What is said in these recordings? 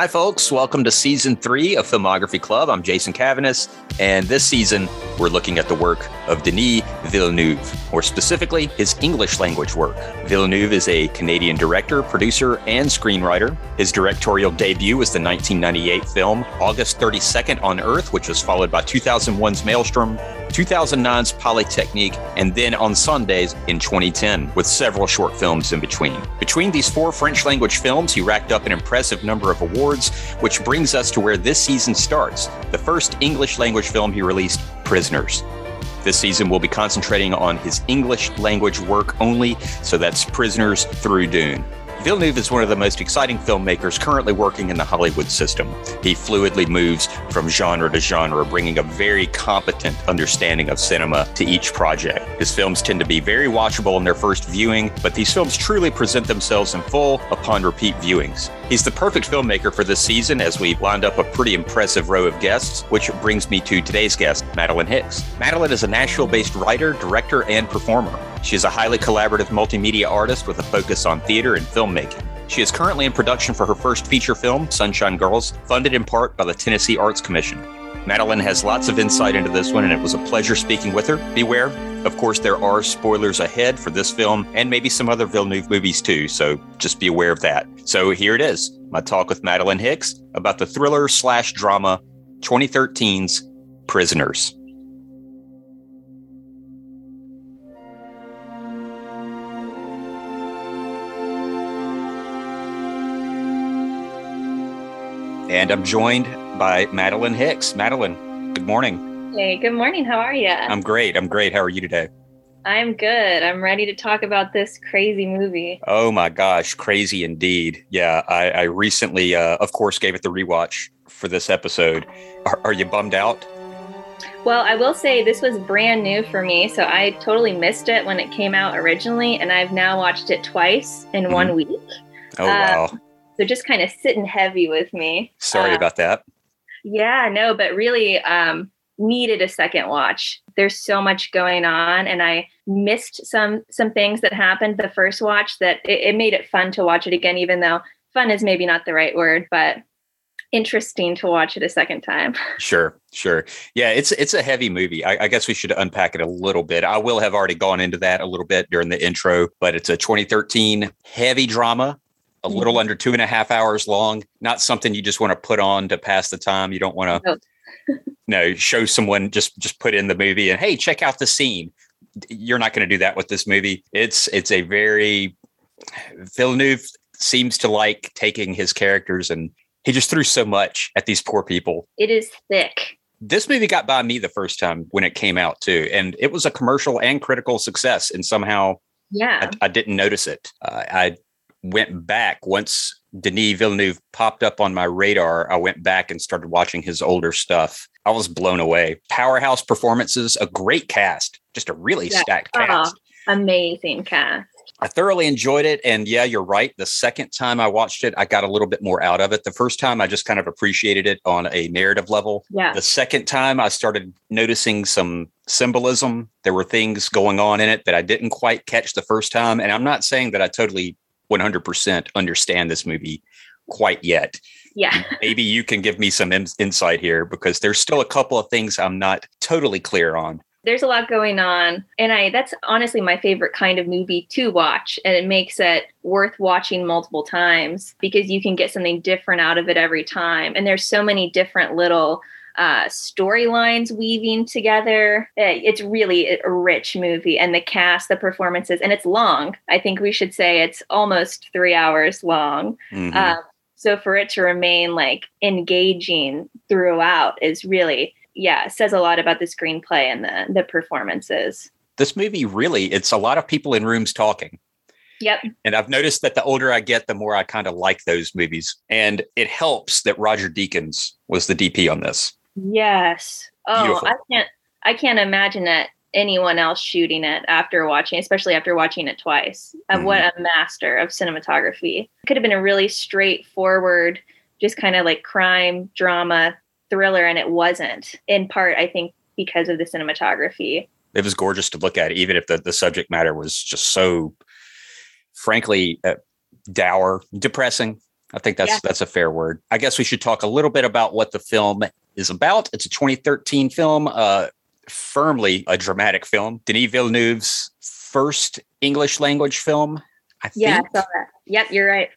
Hi, folks. Welcome to season three of Filmography Club. I'm Jason Cavanis, and this season we're looking at the work of Denis Villeneuve, or specifically his English language work. Villeneuve is a Canadian director, producer, and screenwriter. His directorial debut was the 1998 film August 32nd on Earth, which was followed by 2001's Maelstrom, 2009's Polytechnique, and then Incendies in 2010, with several short films in between. Between these four French language films, he racked up an impressive number of awards, which brings us to where this season starts the first English language film he released, Prisoners. This season, we'll be concentrating on his English language work only, so that's Prisoners through Dune. Villeneuve is one of the most exciting filmmakers currently working in the Hollywood system. He fluidly moves from genre to genre, bringing a very competent understanding of cinema to each project. His films tend to be very watchable in their first viewing, but these films truly present themselves in full upon repeat viewings. He's the perfect filmmaker for this season as we've lined up a pretty impressive row of guests, which brings me to today's guest, Madeline Hicks. Madeline is a Nashville based writer, director, and performer. She is a highly collaborative multimedia artist with a focus on theater and filmmaking. She is currently in production for her first feature film, Sunshine Girls, funded in part by the Tennessee Arts Commission. Madeline has lots of insight into this one, and it was a pleasure speaking with her. Beware, of course, there are spoilers ahead for this film and maybe some other Villeneuve movies too, so just be aware of that. So here it is my talk with Madeline Hicks about the thriller slash drama 2013's Prisoners. And I'm joined by Madeline Hicks. Madeline, good morning. Hey, good morning. How are you? I'm great. I'm great. How are you today? I'm good. I'm ready to talk about this crazy movie. Oh my gosh, crazy indeed. Yeah, I, I recently, uh, of course, gave it the rewatch for this episode. Are, are you bummed out? Well, I will say this was brand new for me, so I totally missed it when it came out originally, and I've now watched it twice in mm-hmm. one week. Oh, wow. Uh, so just kind of sitting heavy with me. Sorry uh, about that. Yeah, no, but really um, needed a second watch. There's so much going on, and I missed some some things that happened the first watch that it, it made it fun to watch it again, even though fun is maybe not the right word, but interesting to watch it a second time. Sure, sure. Yeah, it's it's a heavy movie. I, I, guess we should unpack it a little bit. I will have already gone into that a little bit during the intro, but it's a 2013 heavy drama a little under two and a half hours long. Not something you just want to put on to pass the time. You don't want to, no. no, show someone just just put in the movie and hey, check out the scene. You're not going to do that with this movie. It's it's a very Villeneuve seems to like taking his characters and he just threw so much at these poor people. It is thick. This movie got by me the first time when it came out too, and it was a commercial and critical success. And somehow, yeah, I, I didn't notice it. Uh, I went back once Denis Villeneuve popped up on my radar. I went back and started watching his older stuff. I was blown away. Powerhouse performances, a great cast, just a really yeah. stacked cast. Oh, amazing cast. I thoroughly enjoyed it. And yeah, you're right. The second time I watched it, I got a little bit more out of it. The first time I just kind of appreciated it on a narrative level. Yeah. The second time I started noticing some symbolism. There were things going on in it that I didn't quite catch the first time. And I'm not saying that I totally 100% understand this movie quite yet. Yeah. Maybe you can give me some in- insight here because there's still a couple of things I'm not totally clear on. There's a lot going on and I that's honestly my favorite kind of movie to watch and it makes it worth watching multiple times because you can get something different out of it every time and there's so many different little uh, storylines weaving together. Eh, it's really a rich movie, and the cast, the performances, and it's long. I think we should say it's almost three hours long. Mm-hmm. Um, so for it to remain like engaging throughout is really, yeah, says a lot about the screenplay and the the performances. This movie really, it's a lot of people in rooms talking. Yep. And I've noticed that the older I get, the more I kind of like those movies. And it helps that Roger Deakins was the DP on this. Yes. Oh, Beautiful. I can't. I can't imagine that anyone else shooting it after watching, especially after watching it twice. Mm-hmm. What a master of cinematography! Could have been a really straightforward, just kind of like crime drama thriller, and it wasn't. In part, I think because of the cinematography. It was gorgeous to look at, even if the, the subject matter was just so, frankly, uh, dour, depressing I think that's yeah. that's a fair word. I guess we should talk a little bit about what the film is about. It's a 2013 film, uh, firmly a dramatic film. Denis Villeneuve's first English language film. I yeah, think. I saw that. Yep, you're right.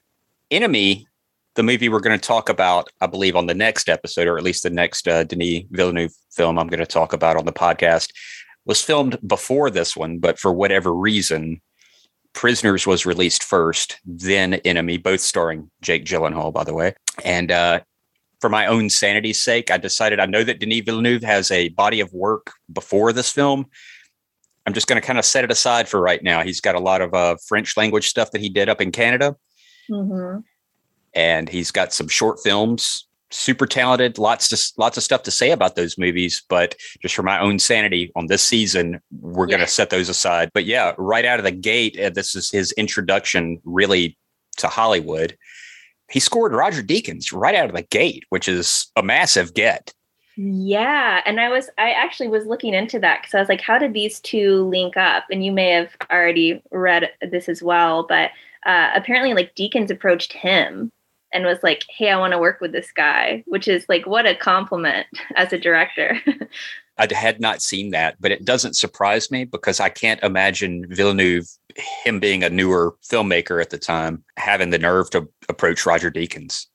Enemy, the movie we're going to talk about, I believe, on the next episode, or at least the next uh, Denis Villeneuve film I'm going to talk about on the podcast, was filmed before this one, but for whatever reason, Prisoners was released first, then Enemy, both starring Jake Gyllenhaal, by the way. And uh, for my own sanity's sake, I decided I know that Denis Villeneuve has a body of work before this film. I'm just going to kind of set it aside for right now. He's got a lot of uh, French language stuff that he did up in Canada. Mm-hmm. And he's got some short films super talented. Lots to lots of stuff to say about those movies, but just for my own sanity on this season, we're yeah. going to set those aside. But yeah, right out of the gate, uh, this is his introduction really to Hollywood. He scored Roger Deakins right out of the gate, which is a massive get. Yeah, and I was I actually was looking into that because I was like, how did these two link up? And you may have already read this as well, but uh, apparently, like Deakins approached him and was like, "Hey, I want to work with this guy," which is like what a compliment as a director. I had not seen that, but it doesn't surprise me because I can't imagine Villeneuve, him being a newer filmmaker at the time, having the nerve to approach Roger Deakins.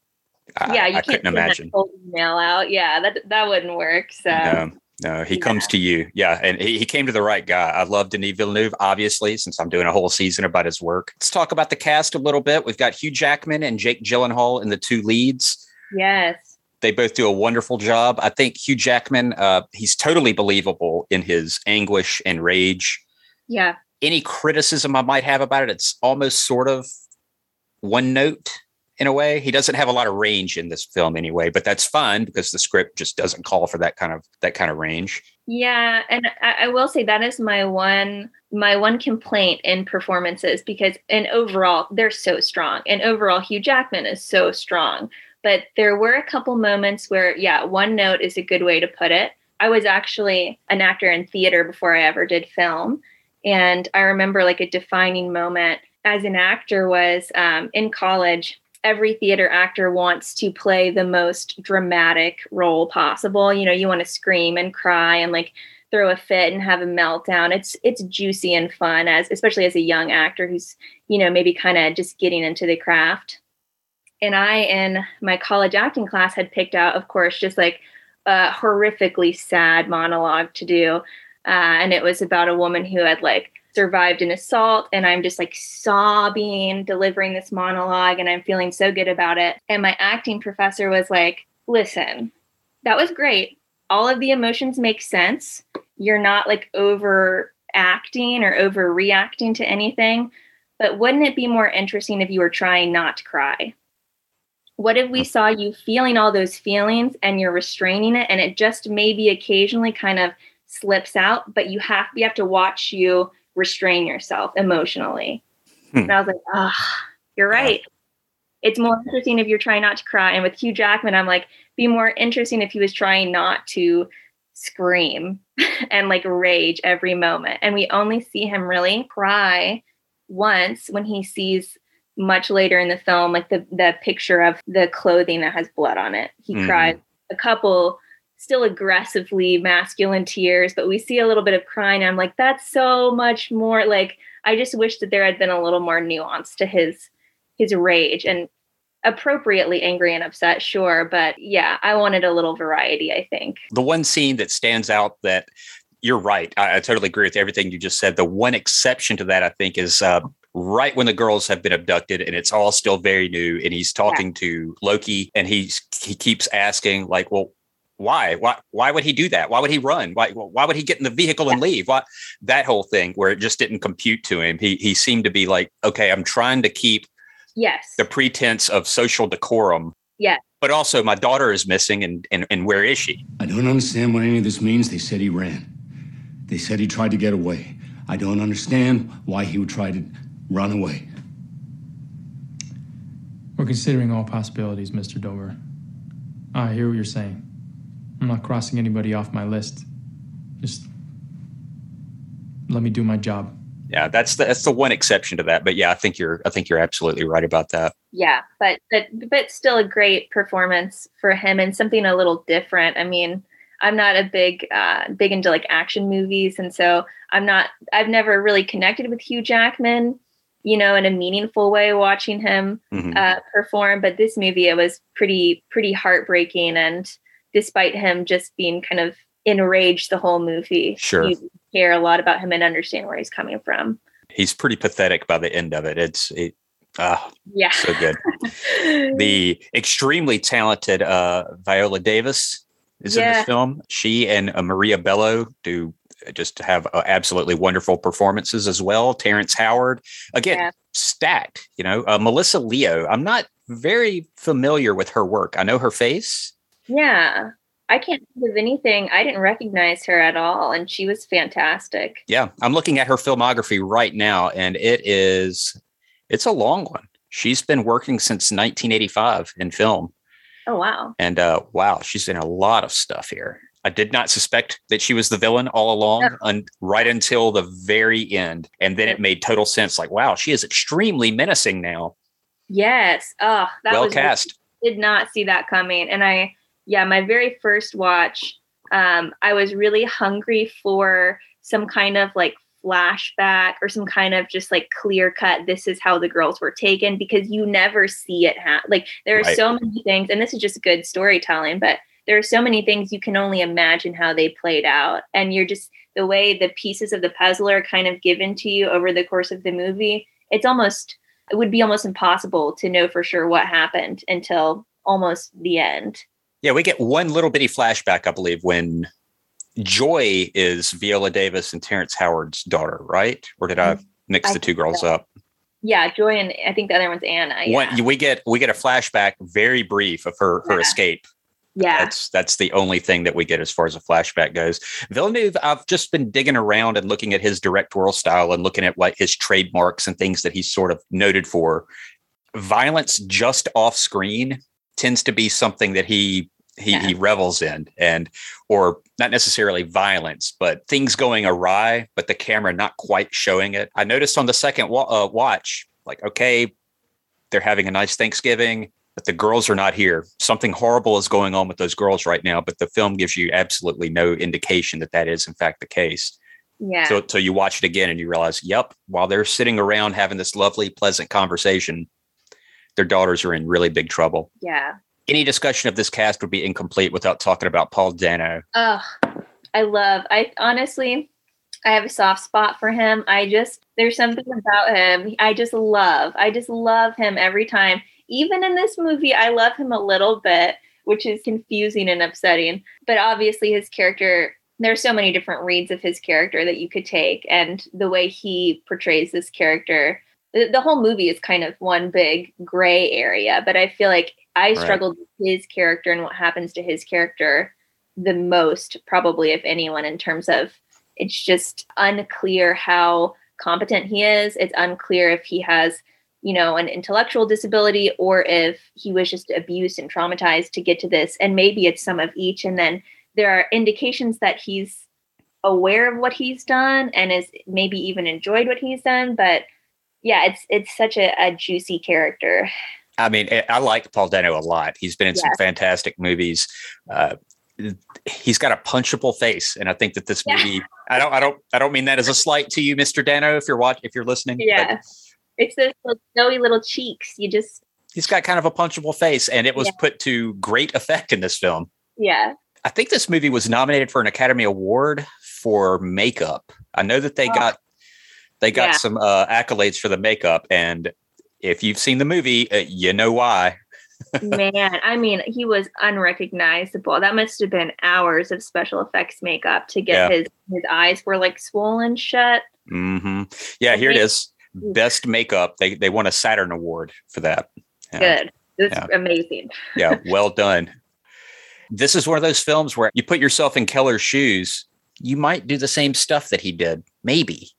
Yeah, I, you I couldn't imagine. Email out, yeah, that that wouldn't work. So. No. No, he yeah. comes to you. Yeah. And he, he came to the right guy. I love Denis Villeneuve, obviously, since I'm doing a whole season about his work. Let's talk about the cast a little bit. We've got Hugh Jackman and Jake Gyllenhaal in the two leads. Yes. They both do a wonderful job. I think Hugh Jackman, uh, he's totally believable in his anguish and rage. Yeah. Any criticism I might have about it, it's almost sort of one note in a way. He doesn't have a lot of range in this film anyway, but that's fine because the script just doesn't call for that kind of that kind of range. Yeah, and I, I will say that is my one my one complaint in performances because and overall they're so strong and overall Hugh Jackman is so strong. But there were a couple moments where, yeah, one note is a good way to put it. I was actually an actor in theater before I ever did film. And I remember like a defining moment as an actor was um, in college every theater actor wants to play the most dramatic role possible. You know, you want to scream and cry and like throw a fit and have a meltdown. It's it's juicy and fun as especially as a young actor who's, you know, maybe kind of just getting into the craft. And I in my college acting class had picked out, of course, just like a horrifically sad monologue to do. Uh, and it was about a woman who had like survived an assault and I'm just like sobbing, delivering this monologue, and I'm feeling so good about it. And my acting professor was like, listen, that was great. All of the emotions make sense. You're not like overacting or overreacting to anything. But wouldn't it be more interesting if you were trying not to cry? What if we saw you feeling all those feelings and you're restraining it and it just maybe occasionally kind of slips out, but you have you have to watch you restrain yourself emotionally. Hmm. And I was like, ah, oh, you're right. It's more interesting if you're trying not to cry. And with Hugh Jackman, I'm like, be more interesting if he was trying not to scream and like rage every moment. And we only see him really cry once when he sees much later in the film, like the the picture of the clothing that has blood on it. He mm. cried a couple still aggressively masculine tears, but we see a little bit of crying. I'm like, that's so much more like I just wish that there had been a little more nuance to his his rage and appropriately angry and upset, sure. But yeah, I wanted a little variety, I think. The one scene that stands out that you're right. I, I totally agree with everything you just said. The one exception to that, I think, is uh, right when the girls have been abducted and it's all still very new and he's talking yeah. to Loki and he's he keeps asking like well why? Why why would he do that? Why would he run? Why why would he get in the vehicle and leave? Why that whole thing where it just didn't compute to him. He he seemed to be like okay i'm trying to keep yes. the pretense of social decorum. Yes but also my daughter is missing and and, and where is she? I don't understand what any of this means. They said he ran. They said he tried to get away. I don't understand why he would try to run away we're considering all possibilities mr dover i hear what you're saying I'm not crossing anybody off my list. Just let me do my job. Yeah, that's the, that's the one exception to that. But yeah, I think you're I think you're absolutely right about that. yeah, but but but still a great performance for him and something a little different. I mean, I'm not a big uh, big into like action movies, and so I'm not. I've never really connected with Hugh Jackman, you know, in a meaningful way. Watching him Mhm. uh, perform, but this movie it was pretty pretty heartbreaking, and despite him just being kind of enraged the whole movie, Sure. you care a lot about him and understand where he's coming from. He's pretty pathetic by the end of it. It's it, ah, Yeah, so good. the extremely talented uh, Viola Davis is in this film. She and uh, Maria Bello do just have uh, absolutely wonderful performances as well. Terrence Howard, again, Yeah. stacked. You know, uh, Melissa Leo. I'm not very familiar with her work. I know her face. Yeah. I can't think of anything. I didn't recognize her at all, and she was fantastic. Yeah, I'm looking at her filmography right now, and it is it's a long one. She's been working since 1985 in film. Oh wow. And uh, wow, she's in a lot of stuff here. I did not suspect that she was the villain all along, No. un- right until the very end, and then it made total sense. Like, wow, she is extremely menacing now. Yes. Oh, that well was cast. did not see that coming. And I yeah, my very first watch, um, I was really hungry for some kind of like flashback or some kind of just like clear cut this is how the girls were taken because you never see it ha- like there are Right. so many things and this is just good storytelling but there are so many things you can only imagine how they played out and you're just the way the pieces of the puzzle are kind of given to you over the course of the movie it's almost it would be almost impossible to know for sure what happened until almost the end Yeah, we get one little bitty flashback, I believe, when Joy is Viola Davis and Terrence Howard's daughter, right? Or did I mm-hmm. mix I the two girls so. up? yeah joy and i think the other one's anna yeah, One, we get we get a flashback, very brief, of her her Yeah. escape. Yeah. That's that's the only thing that we get as far as a flashback goes. Villeneuve, I've just been digging around and looking at his directorial style and looking at what his trademarks and things that he's sort of noted for. Violence just off screen tends to be something that he he, Yeah. he revels in and or not necessarily violence but things going awry but the camera not quite showing it i noticed on the second wa- uh, watch like okay they're having a nice thanksgiving but the girls are not here. Something horrible is going on with those girls right now, but the film gives you absolutely no indication that that is in fact the case. yeah So, so you watch it again and you realize, yep, while they're sitting around having this lovely, pleasant conversation, their daughters are in really big trouble. yeah Any discussion of this cast would be incomplete without talking about Paul Dano. oh i love i honestly i have a soft spot for him i just there's something about him i just love i just love him every time even in this movie i love him a little bit which is confusing and upsetting but obviously his character there are so many different reads of his character that you could take and the way he portrays this character the, the whole movie is kind of one big gray area but i feel like i Right. struggled with his character and what happens to his character the most probably of anyone in terms of it's just unclear how competent he is it's unclear if he has you know an intellectual disability or if he was just abused and traumatized to get to this and maybe it's some of each and then there are indications that he's aware of what he's done and is maybe even enjoyed what he's done but yeah it's it's such a, a juicy character I mean, I- I like Paul Dano a lot. He's been in some fantastic movies. Uh, he's got a punchable face, and I think that this Yeah. movie. I don't. I don't. I don't mean that as a slight to you, Mr. Dano. If you're watch, if you're listening, but yeah it's those little snowy little cheeks you just he's got kind of a punchable face, and it was Yeah. put to great effect in this film. yeah I think this movie was nominated for an Academy Award for makeup. I know that they Oh. got they got Yeah. some uh, accolades for the makeup, and if you've seen the movie, uh, you know why. Man, I mean, he was unrecognizable. That must have been hours of special effects makeup to get Yeah. his his eyes were like swollen shut. hmm Yeah, here it is. Best makeup. They they won a Saturn Award for that. Yeah. Good. This Yeah. is amazing. yeah, well done. This is one of those films where you put yourself in Keller's shoes, you might do the same stuff that he did. Maybe.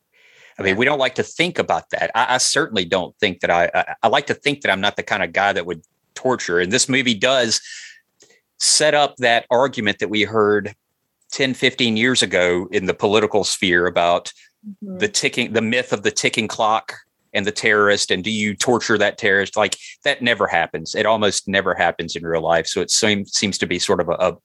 I mean, we don't like to think about that. I, I certainly don't think that I, I. I like to think that I'm not the kind of guy that would torture. And this movie does set up that argument that we heard 10, 15 years ago in the political sphere about Mhm. the ticking, the myth of the ticking clock and the terrorist and do you torture that terrorist like that never happens it almost never happens in real life so it seems seems to be sort of a, a,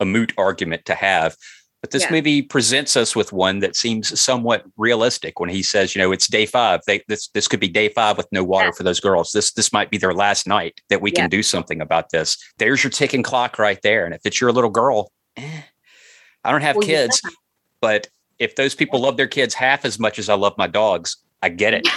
a moot argument to have but this yeah. movie presents us with one that seems somewhat realistic when he says, you know, it's day five. They, this this could be day five with no water yeah. for those girls. This this might be their last night that we yeah. can do something about this. There's your ticking clock right there. And if it's your little girl, eh, I don't have well, kids, but if those people love their kids half as much as I love my dogs, I get it.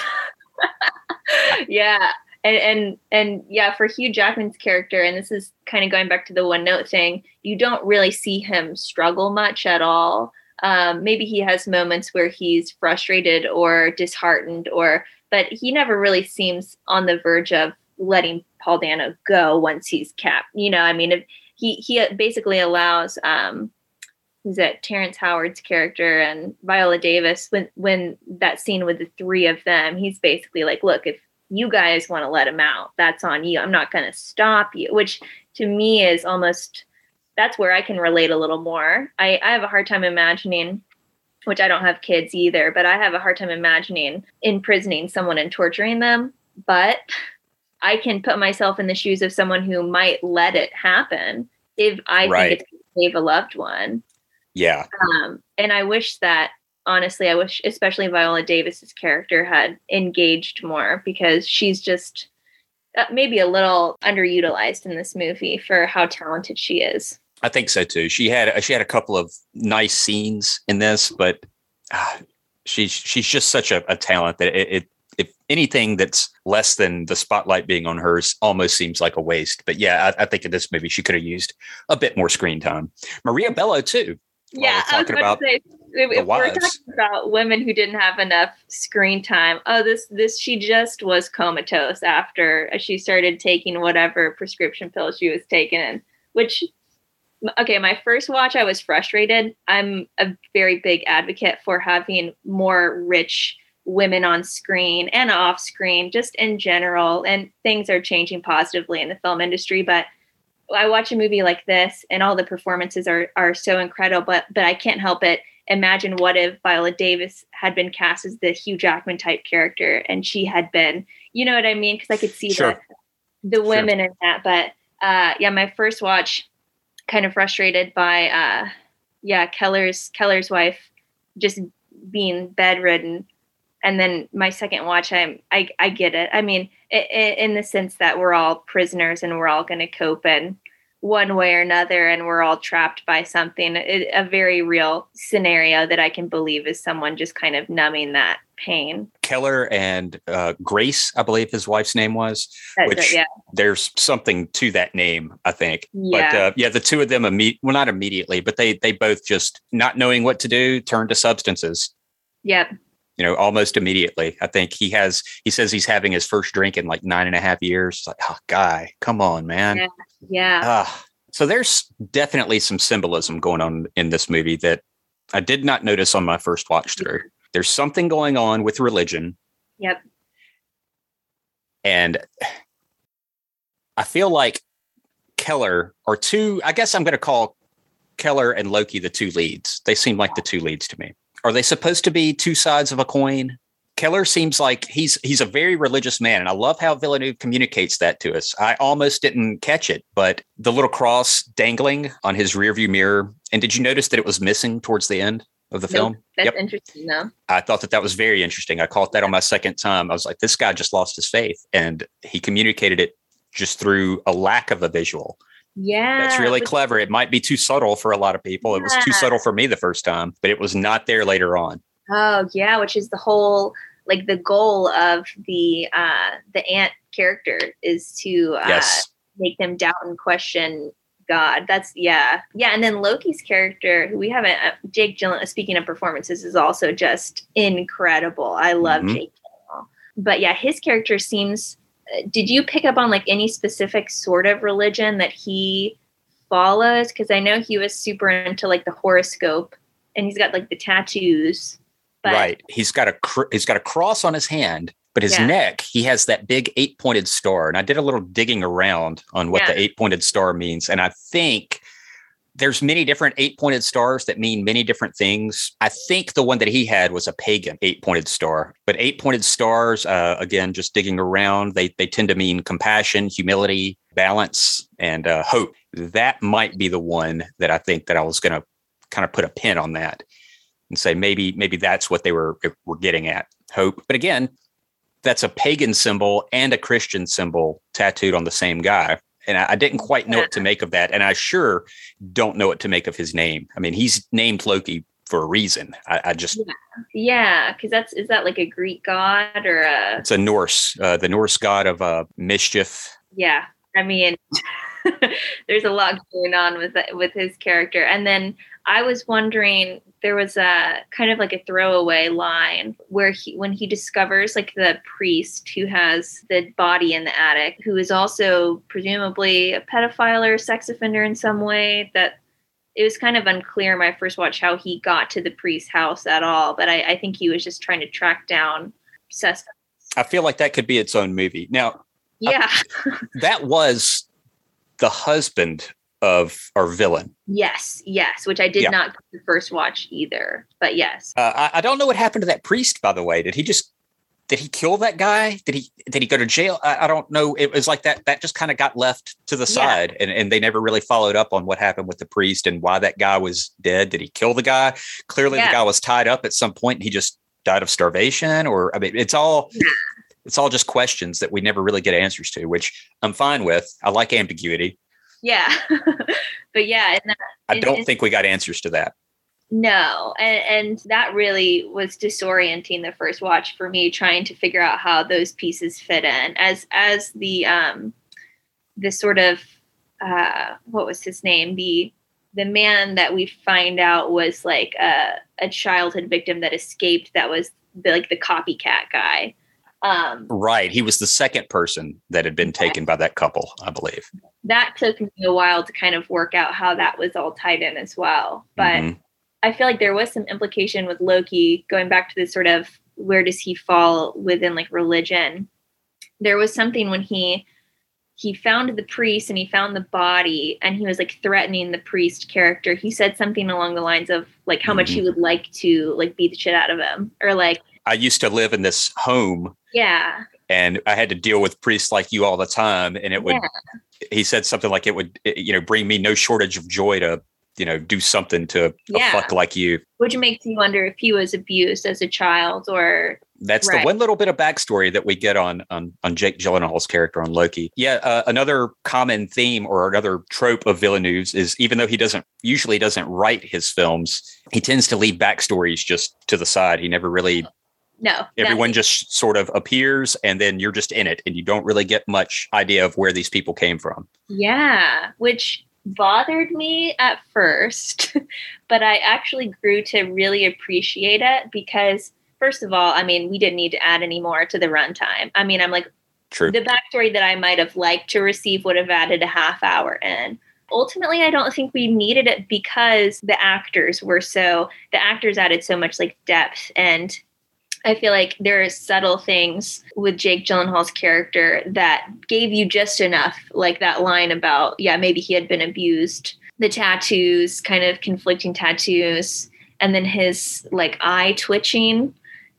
yeah. And, and and yeah, for Hugh Jackman's character, and this is kind of going back to the one note thing, you don't really see him struggle much at all. Um, maybe he has moments where he's frustrated or disheartened, or but he never really seems on the verge of letting Paul Dano go once he's capped. You know, I mean, if he he basically allows um, is that Terrence Howard's character and Viola Davis when when that scene with the three of them, he's basically like, look, if you guys want to let him out, that's on you. I'm not going to stop you, which to me is almost that's where I can relate a little more. I, I have a hard time imagining, which I don't have kids either, but I have a hard time imagining imprisoning someone and torturing them. But I can put myself in the shoes of someone who might let it happen if I right. think it's save a loved one. Yeah. Um, and I wish that honestly, I wish especially Viola Davis's character had engaged more because she's just uh, maybe a little underutilized in this movie for how talented she is. I think so too. She had she had a couple of nice scenes in this, but uh, she's she's just such a, a talent that it, it if anything that's less than the spotlight being on hers almost seems like a waste. But yeah, I, I think in this movie she could have used a bit more screen time. Maria Bello too yeah, I was about, to say if, we're talking about women who didn't have enough screen time, oh, this this she just was comatose after she started taking whatever prescription pills she was taking, which okay, my first watch I was frustrated. I'm a very big advocate for having more rich women on screen and off screen, just in general, and things are changing positively in the film industry, but I watch a movie like this and all the performances are are so incredible, but but I can't help it imagine what if Viola Davis had been cast as the Hugh Jackman type character and she had been, you know what I mean? Because I could see sure. the the women sure. in that. But uh, yeah, my first watch, kind of frustrated by uh, yeah Keller's Keller's wife just being bedridden and then my second watch i'm i, I get it. I mean it, it, in the sense that we're all prisoners and we're all going to cope in one way or another and we're all trapped by something. It, a very real scenario that i can believe is someone just kind of numbing that pain. Keller and uh, grace i believe his wife's name was That's which it, yeah. there's something to that name i think. Yeah. but uh, yeah the two of them imme- well not immediately but they they both just not knowing what to do turned to substances. Yep you know, almost immediately. I think he has, he says he's having his first drink in like nine and a half years. It's like, oh, guy, come on, man. Yeah. yeah. Uh, so there's definitely some symbolism going on in this movie that I did not notice on my first watch through. There's something going on with religion. Yep. And I feel like Keller or two, I guess I'm going to call Keller and Loki the two leads. They seem like the two leads to me. Are they supposed to be two sides of a coin? Keller seems like he's he's a very religious man, and I love how Villeneuve communicates that to us. I almost didn't catch it, but the little cross dangling on his rearview mirror. And did you notice that it was missing towards the end of the film? That's yep. interesting, though. I thought that that was very interesting. I caught that on my second time. I was like, this guy just lost his faith, and he communicated it just through a lack of a visual. Yeah. That's really clever. It might be too subtle for a lot of people. Yeah. It was too subtle for me the first time, but it was not there later on. Oh, yeah, which is the whole like the goal of the uh the aunt character is to uh yes. make them doubt and question God. That's yeah. Yeah, and then Loki's character, who we haven't uh, Jake Gyllenhaal speaking of performances is also just incredible. I love mm-hmm. Jake Gyllenhaal. But yeah, his character seems did you pick up on like any specific sort of religion that he follows? Because I know he was super into like the horoscope, and he's got like the tattoos. But... Right. He's got a cr- he's got a cross on his hand, but his yeah. neck he has that big eight pointed star. And I did a little digging around on what yeah. the eight pointed star means, and I think there's many different eight pointed stars that mean many different things. I think the one that he had was a pagan eight pointed star, but eight pointed stars, uh, again, just digging around, they, they tend to mean compassion, humility, balance, and uh, hope. That might be the one that I think that I was going to kind of put a pin on that and say maybe maybe that's what they were were getting at hope. But again, that's a pagan symbol and a Christian symbol tattooed on the same guy and I, I didn't quite know what to make of that. And I sure don't know what to make of his name. I mean, he's named Loki for a reason. I, I just yeah, because that's is that like a Greek god or a? It's a Norse, uh, the Norse god of uh, mischief. Yeah, I mean, there's a lot going on with with his character, and then I was wondering there was a kind of like a throwaway line where he when he discovers like the priest who has the body in the attic who is also presumably a pedophile or a sex offender in some way that it was kind of unclear my first watch how he got to the priest's house at all but I, I think he was just trying to track down suspects. I feel like that could be its own movie. Now, uh, yeah, I, that was the husband of our villain. Yes, yes, which I did yeah. not the first watch either, but yes. Uh, I, I, don't know what happened to that priest, by the way. Did he just did he kill that guy? Did he did he go to jail? I, I don't know. It was like that. That just kind of got left to the yeah. side, and and they never really followed up on what happened with the priest and why that guy was dead. Did he kill the guy? Clearly, yeah. the guy was tied up at some point, and he just died of starvation. Or I mean, it's all. It's all just questions that we never really get answers to, which I'm fine with. I like ambiguity. Yeah. But yeah that, i don't think we got answers to that. No and, and that really was disorienting the first watch for me trying to figure out how those pieces fit in. As as the um the sort of uh what was his name? The the man that we find out was like a, a childhood victim that escaped that was the, like the copycat guy um, right. He was the second person that had been taken by that couple, I believe. That took me a while to kind of work out how that was all tied in as well. But mm-hmm. I feel like there was some implication with Loki going back to the sort of where does he fall within like religion. There was something when he he found the priest and he found the body and he was like threatening the priest character. He said something along the lines of like how much he mm-hmm. would like to like beat the shit out of him or like I used to live in this home. Yeah. And I had to deal with priests like you all the time. And it would, yeah. he said something like it would, you know, bring me no shortage of joy to, you know, do something to yeah. a fuck like you. Which makes you wonder if he was abused as a child or. That's right. the one little bit of backstory that we get on on, on Jake Gyllenhaal's character on Loki. Yeah, uh, another common theme or another trope of Villeneuve's is even though he doesn't usually doesn't write his films, he tends to leave backstories just to the side. He never really no. Everyone just sort of appears and then you're just in it and you don't really get much idea of where these people came from. Yeah, which bothered me at first, but I actually grew to really appreciate it because first of all, I mean, we didn't need to add any more to the runtime. I mean, I'm like True. the backstory that I might have liked to receive would have added a half hour in ultimately i don't think we needed it because the actors were so the actors added so much like depth and I feel like there are subtle things with Jake Gyllenhaal's character that gave you just enough, like that line about, yeah, maybe he had been abused, the tattoos, kind of conflicting tattoos, and then his like eye twitching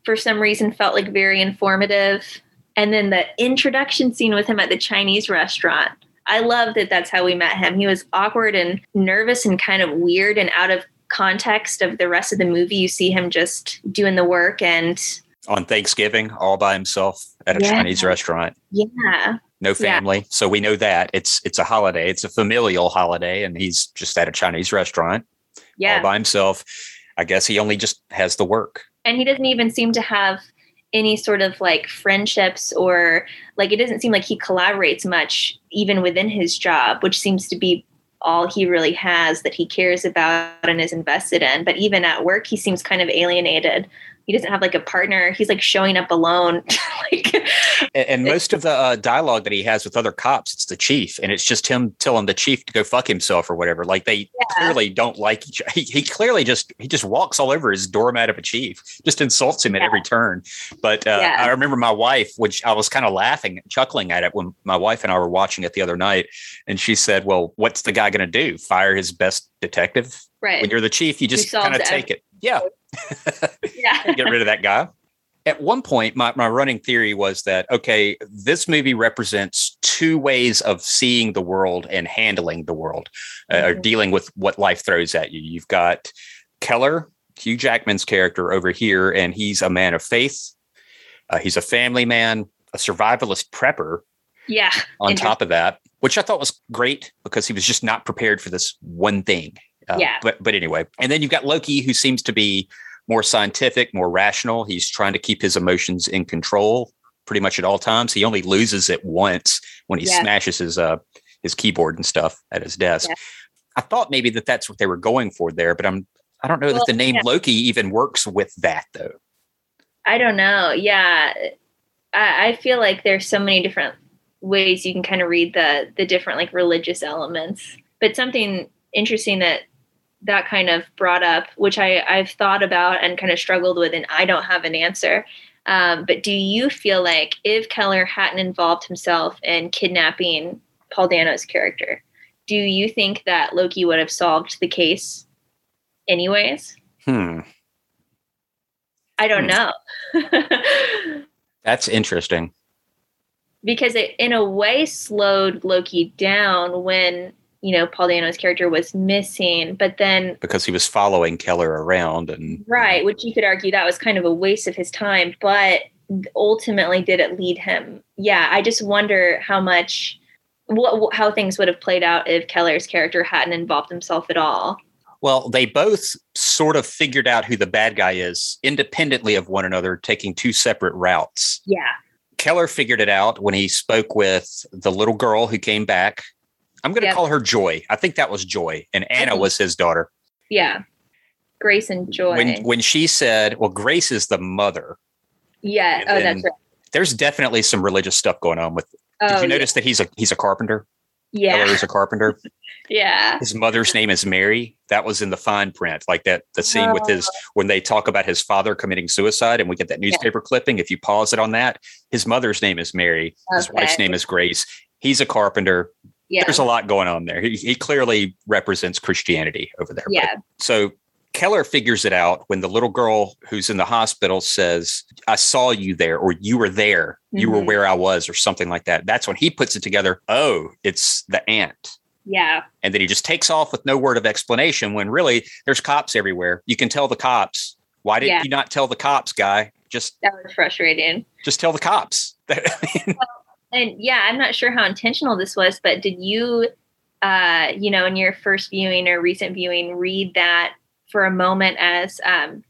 for some reason felt like very informative. And then the introduction scene with him at the Chinese restaurant. I love that that's how we met him. He was awkward and nervous and kind of weird and out of context of the rest of the movie, you see him just doing the work and on Thanksgiving all by himself at a yeah. Chinese restaurant. Yeah. No family. Yeah. So we know that. It's it's a holiday. It's a familial holiday and he's just at a Chinese restaurant yeah. all by himself. I guess he only just has the work. And he doesn't even seem to have any sort of like friendships or like it doesn't seem like he collaborates much even within his job, which seems to be all he really has that he cares about and is invested in. But even at work, he seems kind of alienated he doesn't have like a partner. He's like showing up alone. like, and, and, most of the uh, dialogue that he has with other cops, it's the chief, and it's just him telling the chief to go fuck himself or whatever. Like they yeah. clearly don't like each. He, he clearly just he just walks all over his doormat of a chief, just insults him yeah. at every turn. But uh, yeah. I remember my wife, which I was kind of laughing, chuckling at it when my wife and I were watching it the other night, and she said, "Well, what's the guy going to do? Fire his best detective? Right. When you're the chief, you just kind of take it. Yeah. yeah. Get rid of that guy. At one point, my, my running theory was that, okay, this movie represents two ways of seeing the world and handling the world uh, or mm-hmm. dealing with what life throws at you. You've got Keller, Hugh Jackman's character over here, and he's a man of faith. Uh, he's a family man, a survivalist prepper. Yeah. On top of that, which I thought was great because he was just not prepared for this one thing. Uh, yeah. But but anyway, and then you've got Loki, who seems to be more scientific, more rational. He's trying to keep his emotions in control pretty much at all times. He only loses it once when he yeah. smashes his uh his keyboard and stuff at his desk. Yeah. I thought maybe that that's what they were going for there, but I'm I don't know well, that the name yeah. Loki even works with that though. I don't know. Yeah, I, I feel like there's so many different ways you can kind of read the the different like religious elements. But something interesting that that kind of brought up, which I, I've thought about and kind of struggled with, and I don't have an answer. Um, but do you feel like if Keller hadn't involved himself in kidnapping Paul Dano's character, do you think that Loki would have solved the case anyways? Hmm. I don't hmm. know. That's interesting. Because it, in a way, slowed Loki down when you know Paul Dano's character was missing, but then because he was following Keller around and right, which you could argue that was kind of a waste of his time, but ultimately did it lead him? Yeah, I just wonder how much what how things would have played out if Keller's character hadn't involved himself at all. Well, they both sort of figured out who the bad guy is independently of one another, taking two separate routes. Yeah. Keller figured it out when he spoke with the little girl who came back I'm going to yep. call her Joy. I think that was Joy, and Anna was his daughter. Yeah, Grace and Joy. When when she said, "Well, Grace is the mother." Yeah. Oh, that's right. There's definitely some religious stuff going on with. Oh, did you notice yeah. that he's a he's a carpenter? Yeah, he's a carpenter. yeah. His mother's name is Mary. That was in the fine print, like that the scene oh. with his oh. when they talk about his father committing suicide, and we get that newspaper yeah. clipping. If you pause it on that, his mother's name is Mary. Okay. His wife's name is Grace. He's a carpenter yeah. there's a lot going on there. He, he clearly represents Christianity over there. Yeah. But, so Keller figures it out when the little girl who's in the hospital says, I saw you there, or you were there, mm-hmm. you were mm-hmm. where I was, or something like that. That's when he puts it together. Oh, it's the aunt. Yeah. And then he just takes off with no word of explanation when really there's cops everywhere. You can tell the cops. Why did yeah. you not tell the cops, guy? Just that was frustrating. Just tell the cops. well, and yeah, I'm not sure how intentional this was, but did you, uh, you know, in your first viewing or recent viewing, read that for a moment as um,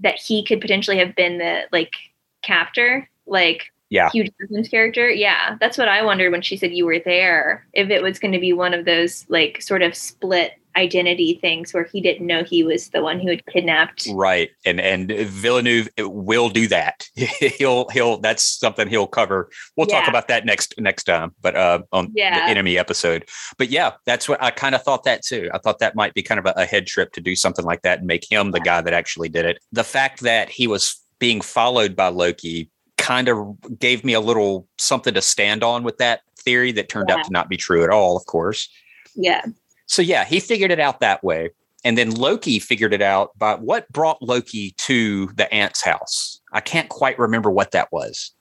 that he could potentially have been the like captor, like yeah. Hugh Jackman's character? Yeah, that's what I wondered when she said you were there. If it was going to be one of those like sort of split identity things where he didn't know he was the one who had kidnapped. Right. And and Villeneuve will do that. he'll he'll that's something he'll cover. We'll yeah. talk about that next next time, but uh on yeah. the enemy episode. But yeah, that's what I kind of thought that too. I thought that might be kind of a, a head trip to do something like that and make him the guy that actually did it. The fact that he was being followed by Loki kind of gave me a little something to stand on with that theory that turned yeah. out to not be true at all, of course. Yeah. So yeah, he figured it out that way. And then Loki figured it out by what brought Loki to the aunt's house. I can't quite remember what that was.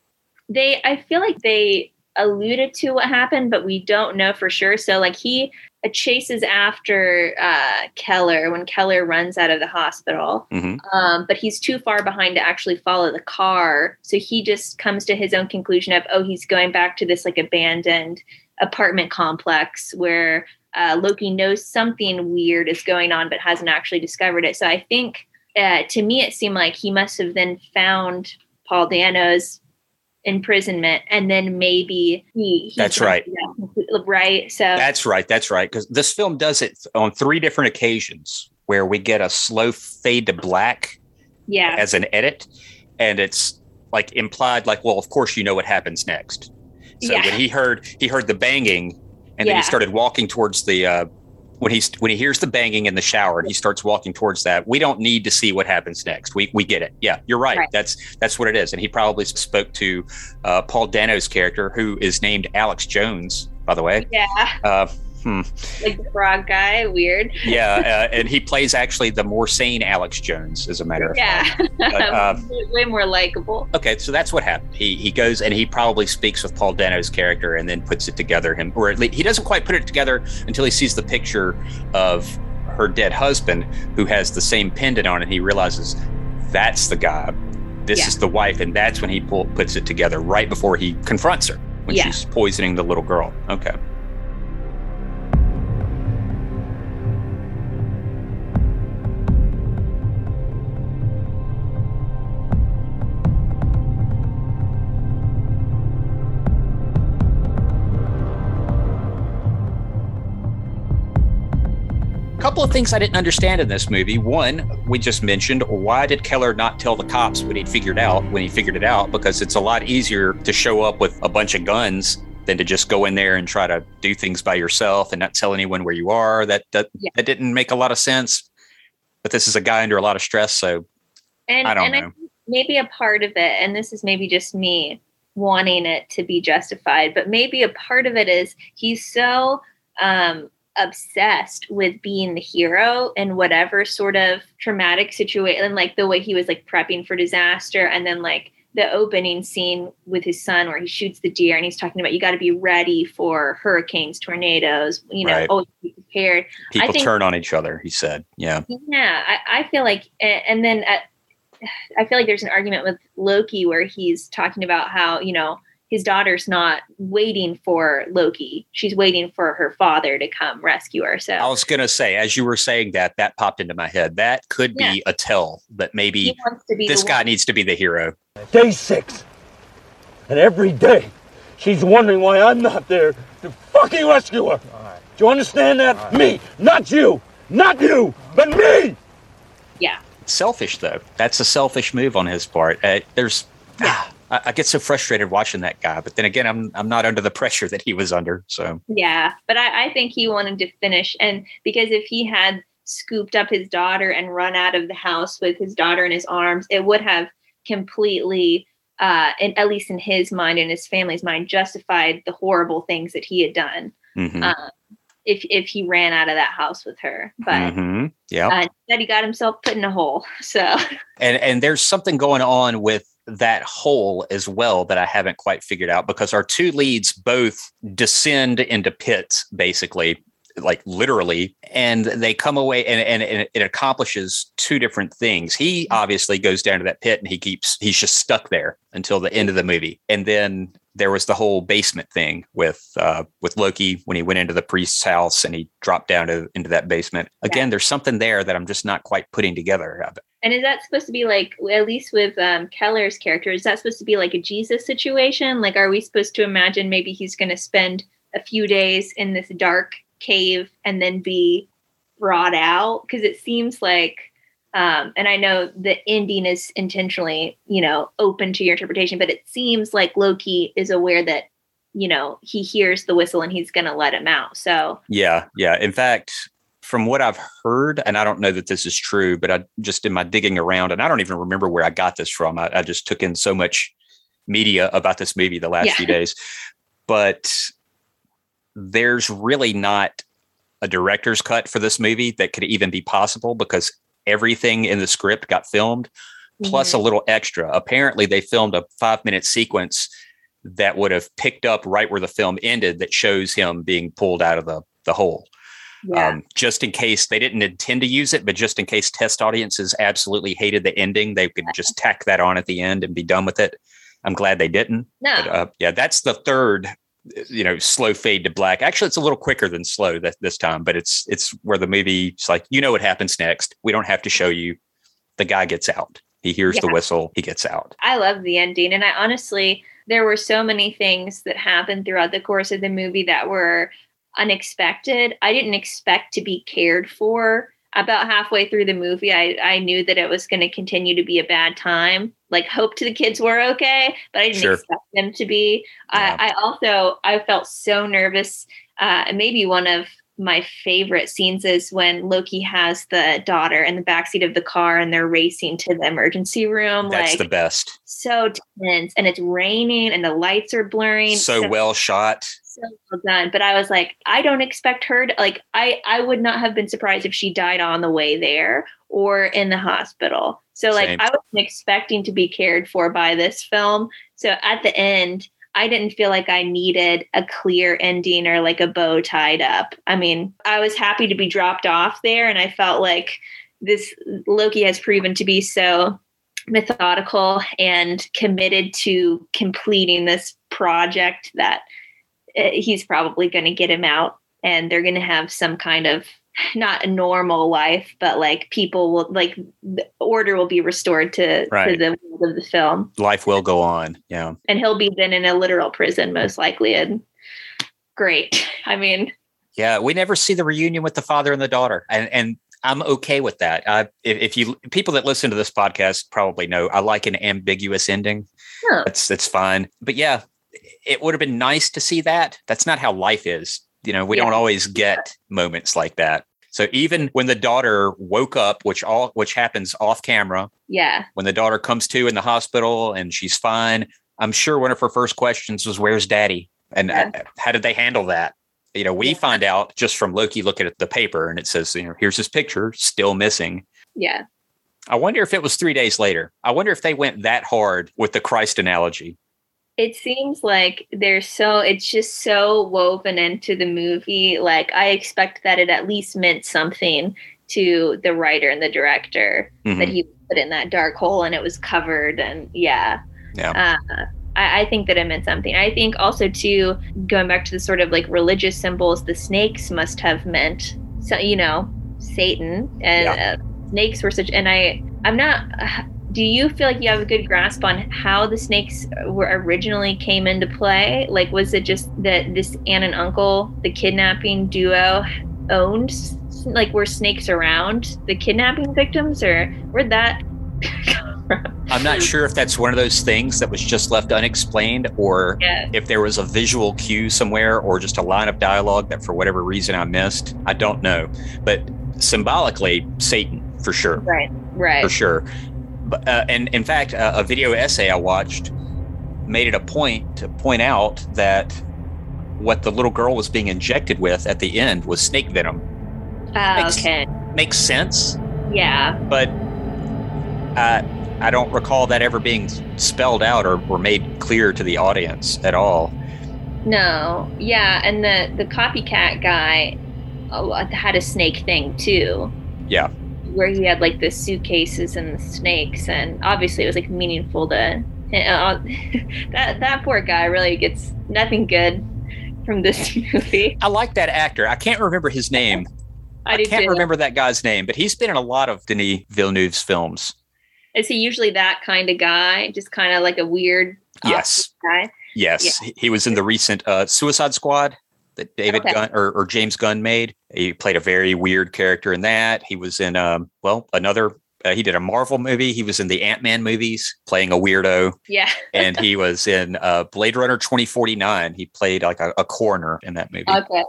They I feel like they alluded to what happened, but we don't know for sure. So like he uh, chases after uh, Keller when Keller runs out of the hospital, mm-hmm. um, but he's too far behind to actually follow the car. So he just comes to his own conclusion of, oh, he's going back to this like abandoned apartment complex where uh, Loki knows something weird is going on, but hasn't actually discovered it. So I think uh, to me, it seemed like he must have then found Paul Dano's imprisonment and then maybe he, that's right right so that's right that's right because this film does it on three different occasions where we get a slow fade to black Yeah. as an edit, and it's like implied, like, well, of course you know what happens next. So Yeah. when he heard he heard the banging, and then he started walking towards the uh, when he's when he hears the banging in the shower and he starts walking towards that. We don't need to see what happens next. We we get it. Yeah, you're right. Right. That's that's what it is. And he probably spoke to uh, Paul Dano's character, who is named Alex Jones, by the way. Yeah. Uh, hmm. Like the frog guy. Weird. Yeah, uh, and he plays actually the more sane Alex Jones, as a matter of fact. Yeah. Uh, Way more likable. Okay, so that's what happened. He he goes and he probably speaks with Paul Dano's character and then puts it together. Him or at least he doesn't quite put it together until he sees the picture of her dead husband who has the same pendant on, and he realizes that's the guy. This Yeah. is the wife, and that's when he pull, puts it together right before he confronts her when Yeah. she's poisoning the little girl. Okay. Couple of things I didn't understand in this movie. One, we just mentioned, why did Keller not tell the cops when he'd figured out when he figured it out? Because it's a lot easier to show up with a bunch of guns than to just go in there and try to do things by yourself and not tell anyone where you are. That that, Yeah. that didn't make a lot of sense. But this is a guy under a lot of stress, so And I don't and know. I think maybe a part of it, and this is maybe just me wanting it to be justified, but maybe a part of it is he's so um, obsessed with being the hero in whatever sort of traumatic situation, like the way he was like prepping for disaster, and then like the opening scene with his son where he shoots the deer and he's talking about you got to be ready for hurricanes, tornadoes, you know, Right. always be prepared. people think- turn on each other. He said, "Yeah, Yeah, I, I feel like, and then at, I feel like there's an argument with Loki where he's talking about how you know his daughter's not waiting for Loki; she's waiting for her father to come rescue her. So I was gonna say, as you were saying that, that popped into my head. That could be a tell that maybe wants to be this guy one- needs to be the hero." Day six. And every day, she's wondering why I'm not there to fucking rescue her. Do you understand that? Me, not you. Not you, but me. Yeah, selfish though that's a selfish move on his part uh, there's ah, I, I get so frustrated watching that guy but then again i'm i'm not under the pressure that he was under so yeah. But I, I think he wanted to finish, and because if he had scooped up his daughter and run out of the house with his daughter in his arms, it would have completely, uh, and at least in his mind and his family's mind, justified the horrible things that he had done. mhm, uh, if if he ran out of that house with her. But mhm, yeah uh, instead, he got himself put in a hole. So and and there's something going on with that hole as well that I haven't quite figured out because our two leads both descend into pits basically like literally and they come away and, and, and it accomplishes two different things he obviously goes down to that pit and he keeps he's just stuck there until the end of the movie and then there was the whole basement thing with uh, with Loki when he went into the priest's house and he dropped down to, into that basement. Again, there's something there that I'm just not quite putting together. And is that supposed to be like at least with um, Keller's character? Is that supposed to be like a Jesus situation? Like, are we supposed to imagine maybe he's going to spend a few days in this dark cave and then be brought out? Because it seems like. Um, and I know the ending is intentionally, you know, open to your interpretation, but it seems like Loki is aware that, you know, he hears the whistle and he's going to let him out. So, Yeah, yeah. In fact, from what I've heard, and I don't know that this is true, but I just in my digging around, and I don't even remember where I got this from. I, I just took in so much media about this movie the last Yeah. few days. But there's really not a director's cut for this movie that could even be possible because everything in the script got filmed plus Mm-hmm. a little extra. Apparently, they filmed a five minute sequence that would have picked up right where the film ended that shows him being pulled out of the, the hole. Yeah. Um, just in case they didn't intend to use it, but just in case test audiences absolutely hated the ending, they could just tack that on at the end and be done with it. I'm glad they didn't. no. But uh, yeah, that's the third, you know, slow fade to black. Actually, it's a little quicker than slow that this time, but it's it's where the movie it's like you know what happens next. We don't have to show you. The guy gets out. He hears the whistle. He gets out. I love the ending. And I honestly, there were so many things that happened throughout the course of the movie that were unexpected. I didn't expect to be cared for. about halfway through the movie, I, I knew that it was going to continue to be a bad time. Like, hoped the kids were okay, but I didn't Sure. expect them to be. Yeah. I, I also I felt so nervous. Uh, maybe one of my favorite scenes is when Loki has the daughter in the backseat of the car and they're racing to the emergency room. That's like the best. so tense, and it's raining and the lights are blurring. So well shot. so well done. But I was like, I don't expect her to like I I would not have been surprised if she died on the way there or in the hospital. So like Same. I wasn't expecting to be cared for by this film. So at the end, I didn't feel like I needed a clear ending or like a bow tied up. I mean, I was happy to be dropped off there and I felt like this Loki has proven to be so methodical and committed to completing this project that uh, he's probably going to get him out and they're going to have some kind of not a normal life but like people will like the order will be restored to, to the world of the film Life will go on. Yeah. and he'll be then in a literal prison most likely and great i mean Yeah, we never see the reunion with the father and the daughter, and and I'm okay with that. Uh, if, if you people that listen to this podcast probably know I like an ambiguous ending. Huh. That's that's fine. But yeah, it would have been nice to see that. That's not how life is. You know, we Yeah. don't always get moments like that. So even when the daughter woke up, which all which happens off camera, yeah when the daughter comes to in the hospital and she's fine, I'm sure one of her first questions was, "Where's Daddy?" And Yeah. uh, how did they handle that? You know, we Yeah. find out just from Loki looking at the paper and it says, you know, here's his picture, still missing. yeah I wonder if it was three days later. I wonder if they went that hard with the Christ analogy. It seems like they're so it's just so woven into the movie like i expect that it at least meant something to the writer and the director Mhm. that he put in that dark hole and it was covered and yeah Yeah. uh, I, I think that it meant something i think also too going back to the sort of like religious symbols the snakes must have meant so you know satan and uh, snakes were such and i i'm not do you feel like you have a good grasp on how the snakes were originally came into play like was it just that this aunt and uncle the kidnapping duo owned like were snakes around the kidnapping victims or where'd that come from I'm not sure if that's one of those things that was just left unexplained or yeah if there was a visual cue somewhere or just a line of dialogue that for whatever reason I missed. I don't know. But symbolically, Satan for sure. right right for sure. But uh, and in fact, uh, a video essay I watched made it a point to point out that what the little girl was being injected with at the end was snake venom. Ah, Makes- okay Makes sense, yeah but uh, I don't recall that ever being spelled out or, or made clear to the audience at all. no yeah and the the copycat guy uh, had a snake thing too Yeah. Where he had like the suitcases and the snakes and obviously it was like meaningful to uh, that that poor guy really gets nothing good from this movie I like that actor. I can't remember his name. i, I can't remember that guy's name, but he's been in a lot of Denis Villeneuve's films. is he usually that kind of guy just kind of like a weird Yes. guy Yes, he- he was in the recent uh, Suicide Squad that David Okay. Gunn or, or James Gunn made. He played a very weird character in that. He was in um, well another. Uh, he did a Marvel movie. He was in the Ant Man movies, playing a weirdo, yeah and he was in uh, Blade Runner twenty forty nine. He played like a, a coroner in that movie. okay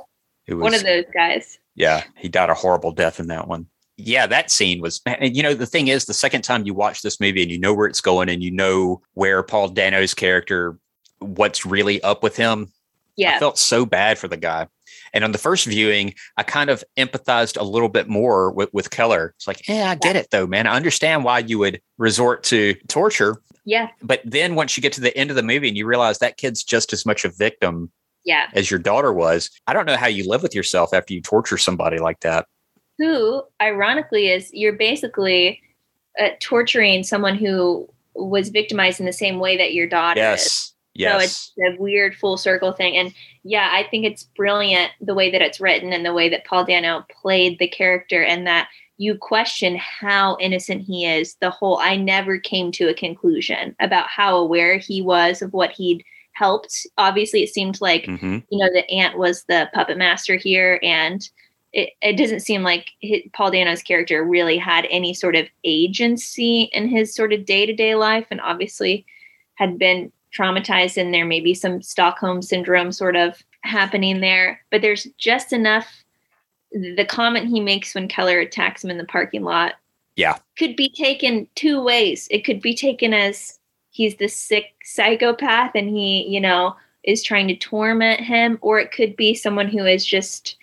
was, one of those guys yeah, he died a horrible death in that one. Yeah, that scene was. And you know, the thing is, the second time you watch this movie and you know where it's going and you know where Paul Dano's character, what's really up with him, I felt so bad for the guy. And on the first viewing, I kind of empathized a little bit more with, with Keller. It's like, yeah, I get it though, man. I understand why you would resort to torture. yeah But then once you get to the end of the movie and you realize that kid's just as much a victim yeah as your daughter was, I don't know how you live with yourself after you torture somebody like that. who ironically is you're basically uh, torturing someone who was victimized in the same way that your daughter is Yes. So it's a weird full circle thing. And yeah, I think it's brilliant the way that it's written and the way that Paul Dano played the character and that you question how innocent he is. The whole I never came to a conclusion about how aware he was of what he'd helped. Obviously, it seemed like Mhm. you know the aunt was the puppet master here and it, it doesn't seem like his, Paul Dano's character really had any sort of agency in his sort of day to day life, and obviously had been traumatized, and there may be some Stockholm syndrome sort of happening there. But there's just enough. The comment he makes when Keller attacks him in the parking lot Yeah. could be taken two ways. It could be taken as he's the sick psychopath and he, you know, is trying to torment him, or it could be someone who is just,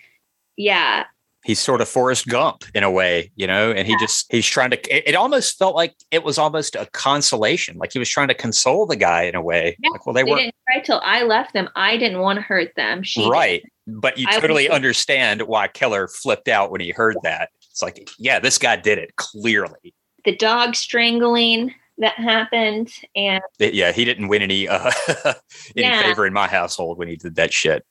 yeah, He's sort of Forrest Gump in a way, you know, and he just he's trying to it, it almost felt like it was almost a consolation. Like he was trying to console the guy in a way. Yeah, like, well, they, they weren't didn't try till I left them. I didn't want to hurt them. She right. But you I totally was- understand why Keller flipped out when he heard that. It's like, yeah, this guy did it clearly. The dog strangling that happened, and yeah, he didn't win any uh, any Yeah. favor in my household when he did that shit.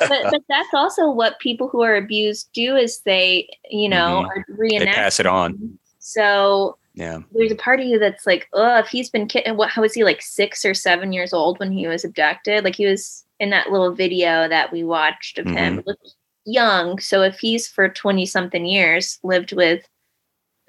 but, but that's also what people who are abused do is they, you know, Mhm. are They pass it on. So Yeah. there's a part of you that's like, oh, if he's been kid, what? How was he like six or seven years old when he was abducted? Like he was in that little video that we watched of him. He looked young. So if he's for twenty something years lived with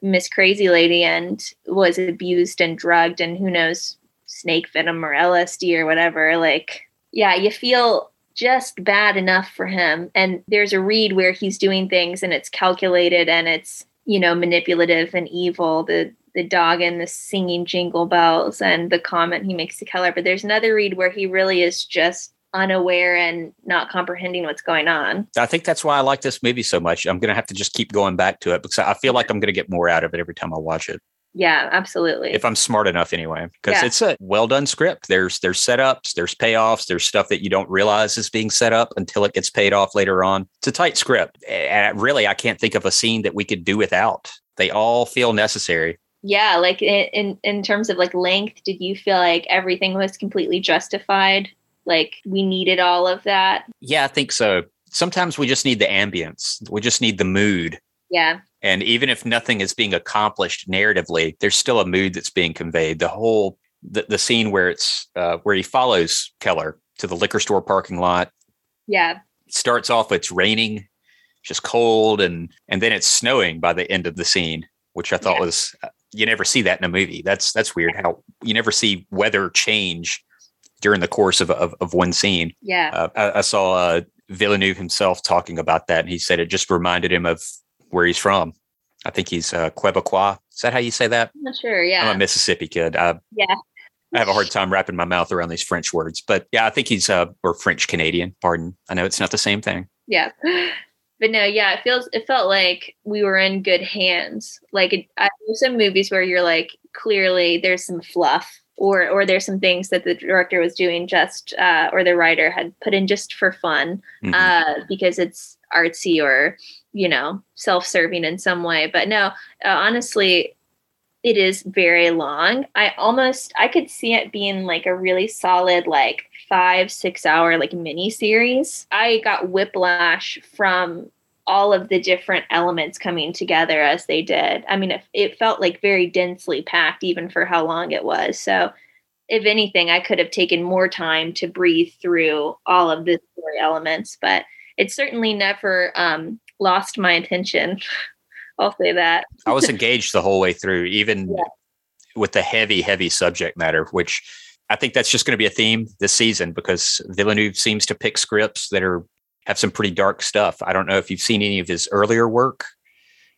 Miss Crazy Lady and was abused and drugged and who knows snake venom or LSD or whatever, like yeah, you feel just bad enough for him. And there's a read where he's doing things and it's calculated and it's, you know, manipulative and evil. The the dog and the singing jingle bells and the comment he makes to Keller. But there's another read where he really is just unaware and not comprehending what's going on. I think that's why I like this movie so much. I'm going to have to just keep going back to it because I feel like I'm going to get more out of it every time I watch it. Yeah, absolutely. If I'm smart enough anyway, because Yeah. it's a well done script. There's there's setups, there's payoffs, there's stuff that you don't realize is being set up until it gets paid off later on. It's a tight script. And really, I can't think of a scene that we could do without. They all feel necessary. yeah, like in, in in terms of like length, did you feel like everything was completely justified? Like we needed all of that? Yeah, I think so. Sometimes we just need the ambience. We just need the mood. Yeah. And even if nothing is being accomplished narratively, there's still a mood that's being conveyed. The whole the, the scene where it's uh, where he follows Keller to the liquor store parking lot Yeah. starts off it's raining just cold and and then it's snowing by the end of the scene which i thought Yeah. was uh, you never see that in a movie that's that's weird how you never see weather change during the course of of, of one scene Yeah. uh, I, I saw uh, villeneuve himself talking about that and he said it just reminded him of where he's from i think he's uh, quebecois is that how you say that I'm not sure. Yeah, I'm a mississippi kid I, Yeah. I have a hard time wrapping my mouth around these French words, but yeah, I think he's uh or French Canadian. Pardon, I know it's not the same thing. yeah. But no, yeah, it feels it felt like we were in good hands. Like it, I, there's some movies where you're like clearly there's some fluff or or there's some things that the director was doing just uh, or the writer had put in just for fun Mhm. uh, because it's artsy or you know self-serving in some way. But no, uh, honestly, it is very long. I almost I could see it being like a really solid like five six hour like mini series. I got whiplash from all of the different elements coming together as they did. I mean, it, it felt like very densely packed even for how long it was. So if anything, I could have taken more time to breathe through all of the story elements, but it certainly never um, lost my attention. I'll say that. I was engaged the whole way through, even Yeah. with the heavy, heavy subject matter, which I think that's just going to be a theme this season because Villeneuve seems to pick scripts that are have some pretty dark stuff. I don't know if you've seen any of his earlier work.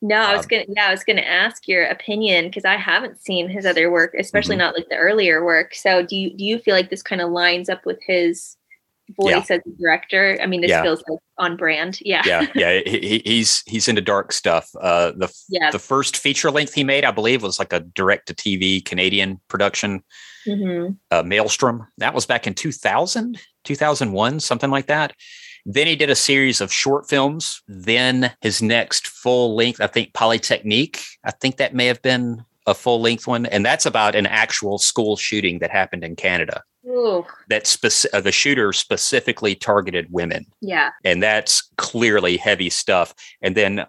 No, I was Um, gonna yeah, I was gonna ask your opinion because I haven't seen his other work, especially Mhm. not like the earlier work. So do you do you feel like this kind of lines up with his voice as a director? I mean, this Yeah. feels like on brand. Yeah. Yeah, yeah, he, he- he's he's into dark stuff. Uh, the Yeah. the first feature length he made, I believe, was like a direct to TV Canadian production. hmm uh, Maelstrom. That was back in 2000, 2001, something like that. Then he did a series of short films. Then his next full length, I think Polytechnique, I think that may have been a full length one. And that's about an actual school shooting that happened in Canada. Ooh, That speci- uh, the shooter specifically targeted women. yeah. And that's clearly heavy stuff. And then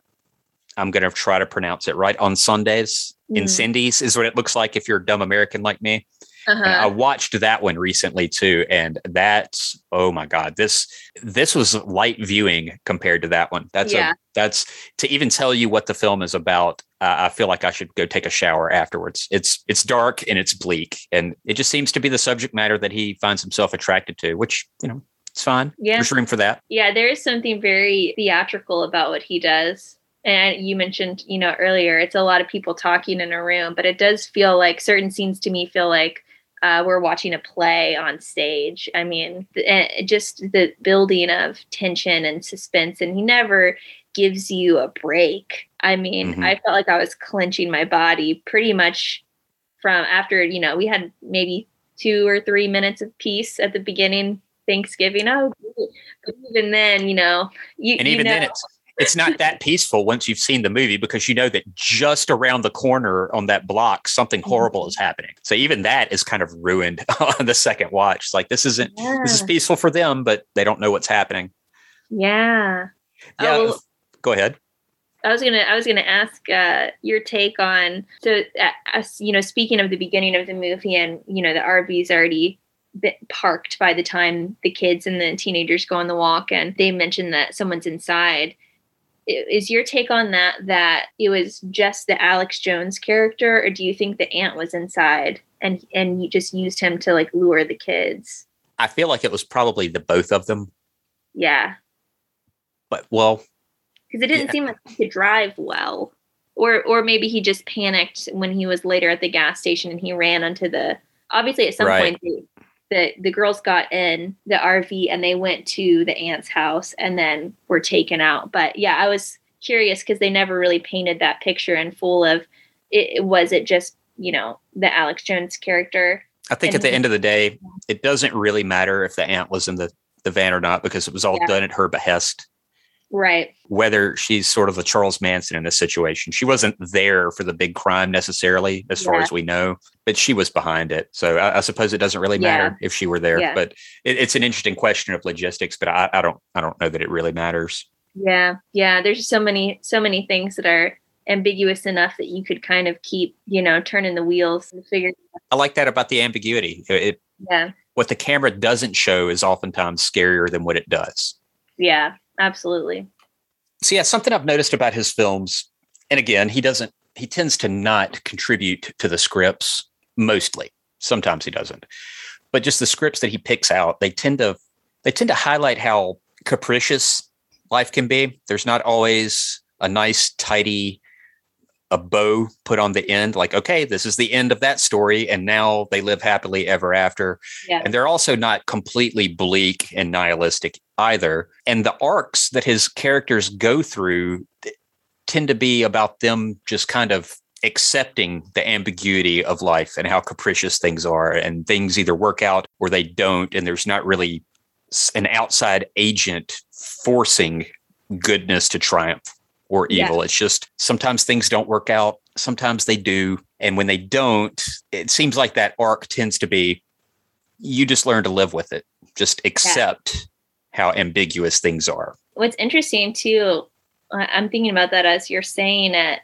I'm going to try to pronounce it right. On Sundays, Mm. Incendies is what it looks like if you're a dumb American like me. Uh-huh. I watched that one recently too, and that's oh my god, this this was light viewing compared to that one. That's Yeah. a that's to even tell you what the film is about. Uh, I feel like I should go take a shower afterwards. It's it's dark and it's bleak, and it just seems to be the subject matter that he finds himself attracted to, which you know it's fine. Yeah. There's room for that. Yeah, there is something very theatrical about what he does. And you mentioned, you know, earlier, it's a lot of people talking in a room, but it does feel like certain scenes to me feel like uh, we're watching a play on stage. I mean, th- just the building of tension and suspense, and he never gives you a break. I mean, Mhm. I felt like I was clenching my body pretty much from after, you know, we had maybe two or three minutes of peace at the beginning Thanksgiving. Oh, but even then, you know, you And you even then, know- it's it's not that peaceful once you've seen the movie because you know that just around the corner on that block something horrible Mm-hmm. is happening. So even that is kind of ruined on the second watch. It's like this isn't this is peaceful for them, but they don't know what's happening. yeah. Yeah, Oh, go ahead. I was gonna I was gonna ask uh, your take on so uh, you know speaking of the beginning of the movie and you know the RV's already parked by the time the kids and the teenagers go on the walk and they mention that someone's inside. Is your take on that that it was just the Alex Jones character, or do you think the aunt was inside and and you just used him to like lure the kids? I feel like it was probably the both of them, Yeah, but well, because it didn't Yeah. seem like he could drive well or or maybe he just panicked when he was later at the gas station and he ran onto the obviously at some Right. point the the girls got in the rv and they went to the aunt's house and then were taken out but yeah i was curious because they never really painted that picture in full of it was it just you know the alex jones character I think And at the end of the day, it doesn't really matter if the aunt was in the the van or not because it was all Yeah. done at her behest. Right whether she's sort of the Charles Manson in this situation. She wasn't there for the big crime necessarily, as far as we know, but she was behind it. So I, I suppose it doesn't really matter if she were there. Yeah. But it, it's an interesting question of logistics. But I, I don't, I don't know that it really matters. Yeah, yeah. There's so many, so many things that are ambiguous enough that you could kind of keep, you know, turning the wheels and figure. I like that about the ambiguity. It, it Yeah, what the camera doesn't show is oftentimes scarier than what it does. yeah, absolutely. So yeah, something I've noticed about his films, and again, he doesn't he tends to not contribute to the scripts mostly. Sometimes he doesn't. But just the scripts that he picks out, they tend to they tend to highlight how capricious life can be. There's not always a nice, tidy a bow put on the end, like, okay, this is the end of that story, and now they live happily ever after. Yeah. And they're also not completely bleak and nihilistic either. And the arcs that his characters go through eh, tend to be about them just kind of accepting the ambiguity of life and how capricious things are, and things either work out or they don't. And there's not really an outside agent forcing goodness to triumph or Yeah. evil. It's just sometimes things don't work out, sometimes they do. And when they don't, it seems like that arc tends to be you just learn to live with it, just accept how ambiguous things are. What's interesting too, I'm thinking about that as you're saying it.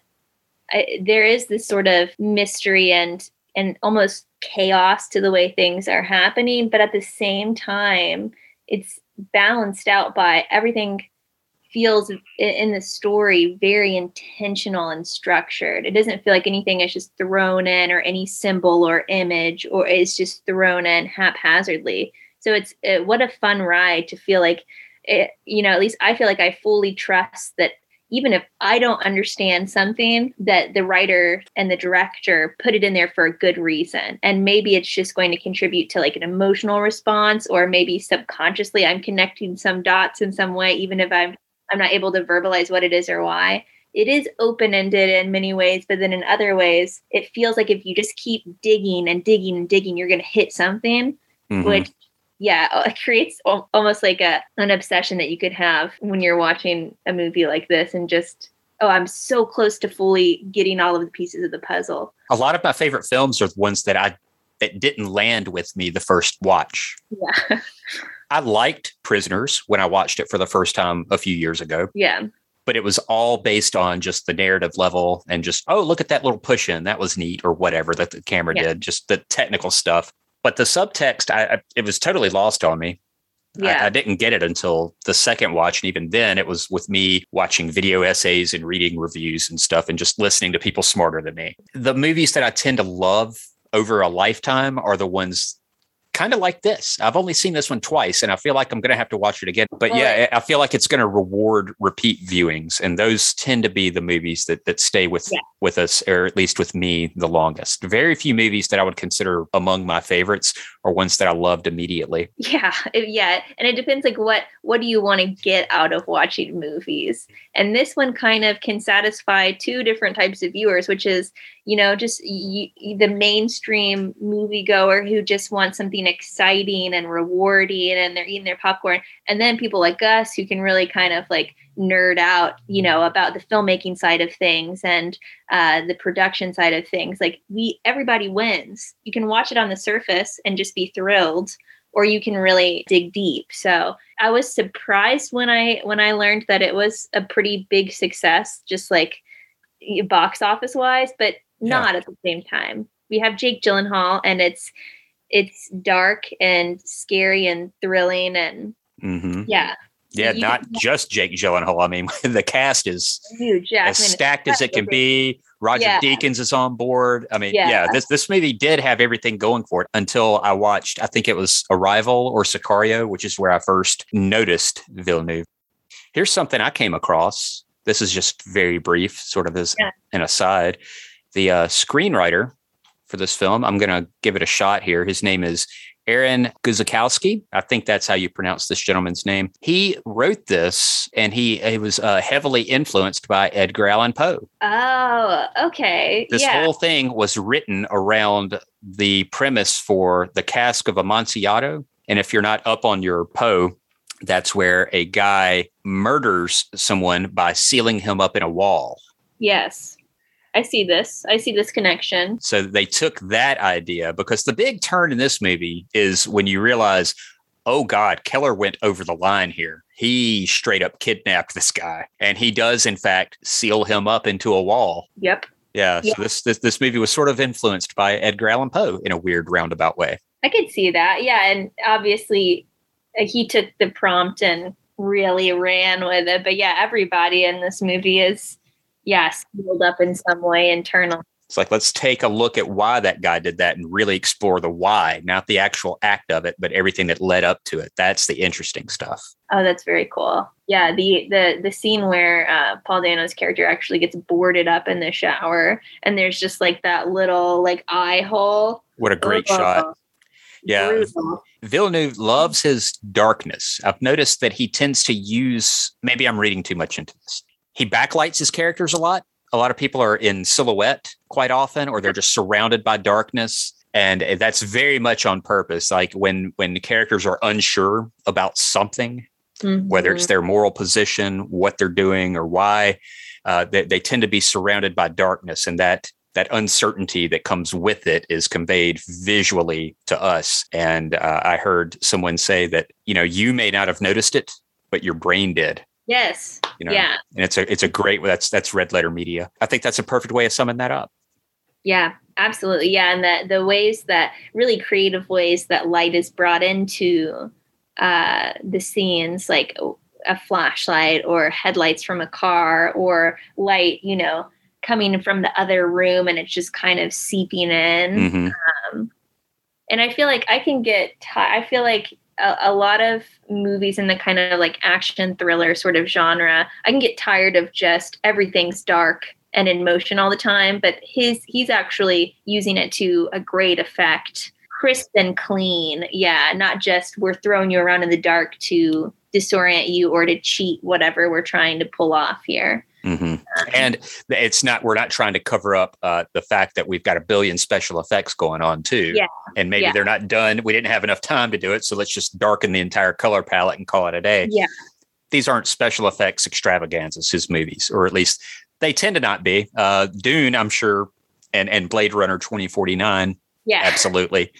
I, there is this sort of mystery and and almost chaos to the way things are happening, but at the same time, it's balanced out by everything feels in the story very intentional and structured. It doesn't feel like anything is just thrown in or any symbol or image or is just thrown in haphazardly. So it's uh, what a fun ride to feel like it, you know, at least I feel like I fully trust that even if I don't understand something, that the writer and the director put it in there for a good reason. And maybe it's just going to contribute to like an emotional response, or maybe subconsciously I'm connecting some dots in some way, even if I'm I'm not able to verbalize what it is or why. It is open ended in many ways, but then in other ways, it feels like if you just keep digging and digging and digging, you're going to hit something Mhm. which yeah uh, it creates almost like a an obsession that you could have when you're watching a movie like this and just oh i'm so close to fully getting all of the pieces of the puzzle a lot of my favorite films are the ones that I that didn't land with me the first watch. yeah I liked Prisoners when I watched it for the first time a few years ago. yeah but it was all based on just the narrative level and just, oh, look at that little push in. That was neat or whatever that the camera Yeah. did, just the technical stuff. But the subtext, I, I it was totally lost on me. I, Yeah. I didn't get it until the second watch. And even then, it was with me watching video essays and reading reviews and stuff and just listening to people smarter than me. The movies that I tend to love over a lifetime are the ones kind of like this. I've only seen this one twice and I feel like I'm going to have to watch it again. But yeah, I I feel like it's going to reward repeat viewings. And those tend to be the movies that, that stay with, Yeah. With us, or at least with me, the longest. Very few movies that I would consider among my favorites are ones that I loved immediately. yeah yeah and it depends like what what do you want to get out of watching movies and this one kind of can satisfy two different types of viewers which is you know just y- the mainstream moviegoer who just wants something exciting and rewarding and they're eating their popcorn and then people like us who can really kind of like nerd out you know about the filmmaking side of things and uh, the production side of things. Like we everybody wins. You can watch it on the surface and just be thrilled or you can really dig deep. So i was surprised when i when i learned that it was a pretty big success just like box office wise but Yeah. not at the same time. We have jake gyllenhaal and it's it's dark and scary and thrilling and hmm yeah Yeah, You- not just Jake Gyllenhaal. I mean, the cast is huge yeah, I as mean, stacked as it can be. Roger Yeah. Deakins is on board. I mean, yeah. Yeah. this this movie did have everything going for it until I watched. I think it was Arrival or Sicario, which is where I first noticed Villeneuve. Here's something I came across. This is just very brief, sort of as Yeah. an aside. The uh, screenwriter for this film, I'm going to give it a shot here. His name is Aaron Guzikowski. I think that's how you pronounce this gentleman's name. He wrote this and he, he was uh, heavily influenced by Edgar Allan Poe. oh okay This yeah whole thing was written around the premise for the cask of Amontillado. And if you're not up on your Poe, that's where a guy murders someone by sealing him up in a wall. yes i see this i see this connection So they took that idea because the big turn in this movie is when you realize, oh God, Keller went over the line here. He straight up kidnapped this guy, and he does in fact seal him up into a wall. yep Yeah. So this, this this movie was sort of influenced by Edgar Allan Poe in a weird roundabout way. I could see that. Yeah, and obviously uh, he took the prompt and really ran with it. But yeah, everybody in this movie is yeah, sealed up in some way internal. It's like let's take a look at why that guy did that and really explore the why, not the actual act of it, but everything that led up to it. That's the interesting stuff. Oh, that's very cool. Yeah, the the the scene where uh, Paul Dano's character actually gets boarded up in the shower, and there's just like that little like eye hole. What a great Oh, shot. Yeah. brutal. Villeneuve loves his darkness. I've noticed that he tends to use, maybe I'm reading too much into this. He backlights his characters a lot. A lot of people are in silhouette quite often, or they're just surrounded by darkness. And that's very much on purpose. Like when when the characters are unsure about something, whether it's Mhm. their moral position, what they're doing, or why, uh, they, they tend to be surrounded by darkness, and that that uncertainty that comes with it is conveyed visually to us. And uh, I heard someone say that you know you may not have noticed it, but your brain did. Yes, You know, yeah, and it's a it's a great that's that's red letter media. I think that's a perfect way of summing that up. Yeah, absolutely. Yeah, and the the ways that really creative ways that light is brought into uh, the scenes, like a flashlight or headlights from a car or light, you know, coming from the other room, and it's just kind of seeping in. Mhm. And I feel like I can get. T- I feel like a, a lot of movies in the kind of like action thriller sort of genre, I can get tired of just everything's dark and in motion all the time. But his he's actually using it to a great effect, crisp and clean. Yeah, not just we're throwing you around in the dark to disorient you or to cheat whatever we're trying to pull off here. hmm And it's not we're not trying to cover up uh, the fact that we've got a billion special effects going on too. Yeah. And maybe Yeah. they're not done. We didn't have enough time to do it, so let's just darken the entire color palette and call it a day. Yeah. These aren't special effects extravaganzas. His movies, or at least they tend to not be. Uh, Dune, I'm sure, and and Blade Runner 2049, Yeah. absolutely.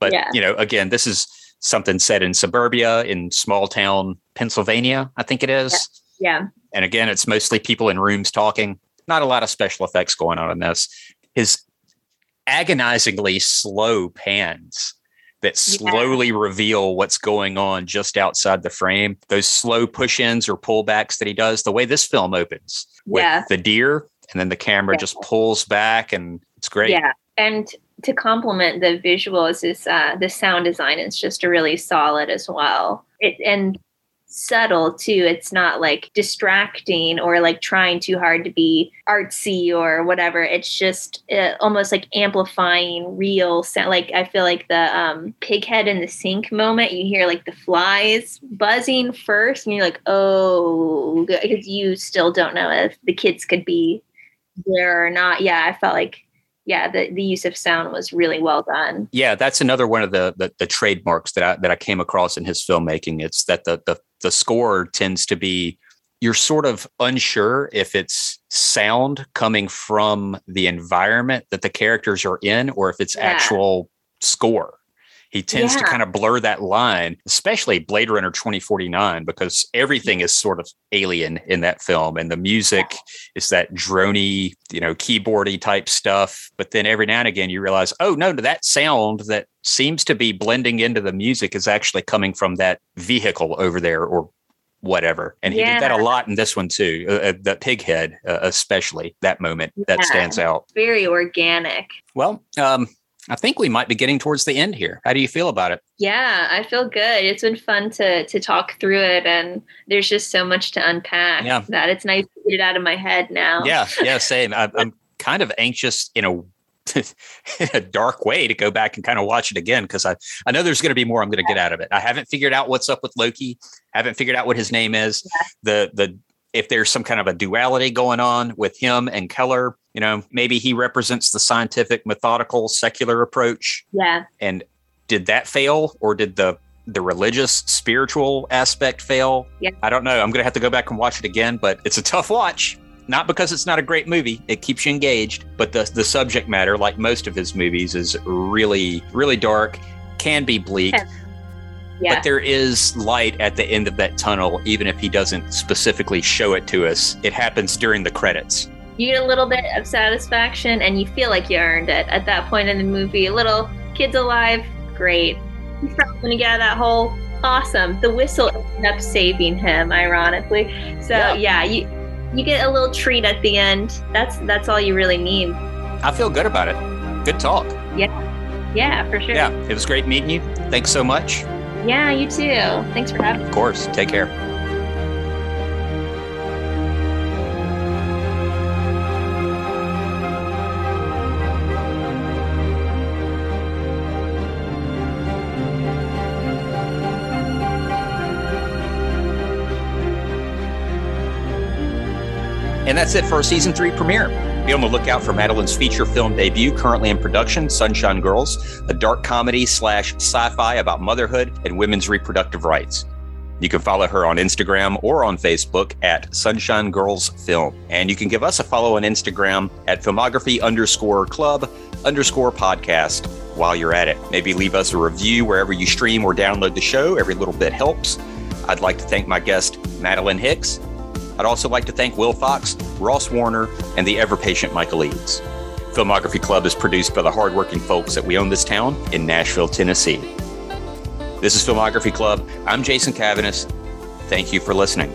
But Yeah. you know, again, this is something set in suburbia in small town Pennsylvania, I think it is. Yeah. And again, it's mostly people in rooms talking. Not a lot of special effects going on in this. His agonizingly slow pans that slowly yeah. reveal what's going on just outside the frame. Those slow push ins or pullbacks that he does, the way this film opens with yeah. the deer, and then the camera yeah. just pulls back, and it's great. Yeah. And to complement the visuals is uh, the sound design is just really solid as well. It, and subtle too. It's not like distracting or like trying too hard to be artsy or whatever. It's just uh, almost like amplifying real sound. Like I feel like the um, pig head in the sink moment, you hear like the flies buzzing first, and you're like, oh, because you still don't know if the kids could be there or not. Yeah, I felt like yeah, the, the use of sound was really well done. Yeah, that's another one of the, the, the trademarks that I that I came across in his filmmaking. It's that the the the score tends to be you're sort of unsure if it's sound coming from the environment that the characters are in or if it's yeah. actual score. He tends yeah. to kind of blur that line, especially Blade Runner 2049, because everything is sort of alien in that film. And the music is that drony, you know, keyboardy type stuff. But then every now and again, you realize, oh, no, that sound that seems to be blending into the music is actually coming from that vehicle over there or whatever. And he yeah. did that a lot in this one too. Uh, uh the pig head, uh, especially that moment yeah. that stands out. Very organic. Well, um, I think we might be getting towards the end here. How do you feel about it? Yeah, I feel good. It's been fun to to talk through it, and there's just so much to unpack. Yeah. that it's nice to get it out of my head now. Yeah, yeah, same. I, I'm kind of anxious in a in a dark way to go back and kind of watch it again because I, I know there's going to be more I'm going to get out of it. I haven't figured out what's up with Loki. haven't figured out what his name is. Yeah. The the if there's some kind of a duality going on with him and Keller, you know, maybe he represents the scientific, methodical, secular approach. Yeah. And did that fail or did the the religious spiritual aspect fail? Yeah. I don't know. I'm going to have to go back and watch it again, but it's a tough watch. Not because it's not a great movie. It keeps you engaged, but the the subject matter like most of his movies is really really dark, can be bleak. Yeah yeah. But there is light at the end of that tunnel, even if he doesn't specifically show it to us. It happens during the credits. You get a little bit of satisfaction and you feel like you earned it at that point in the movie. A little kids alive, great. He's probably to get out of that hole. Awesome. The whistle ended up saving him, ironically. So yeah. yeah, you you get a little treat at the end. That's that's all you really need. I feel good about it. Good talk. Yeah. Yeah, for sure. Yeah, it was great meeting you. Thanks so much. Yeah, you too. Thanks for having me. Of course. Take care. That's it for our season three premiere. Be on the lookout for Madeline's feature film debut, currently in production, Sunshine Girls, a dark comedy slash sci fi about motherhood and women's reproductive rights. You can follow her on Instagram or on Facebook at Sunshine Girls Film. And you can give us a follow on Instagram at filmography underscore club underscore podcast while you're at it. Maybe leave us a review wherever you stream or download the show. Every little bit helps. I'd like to thank my guest, Madeline Hicks, I'd also like to thank Will Fox, Ross Warner, and the ever patient Michael Eads. Filmography Club is produced by the hardworking folks that we own this town in Nashville, Tennessee. This is Filmography Club. I'm Jason Cavanis. Thank you for listening.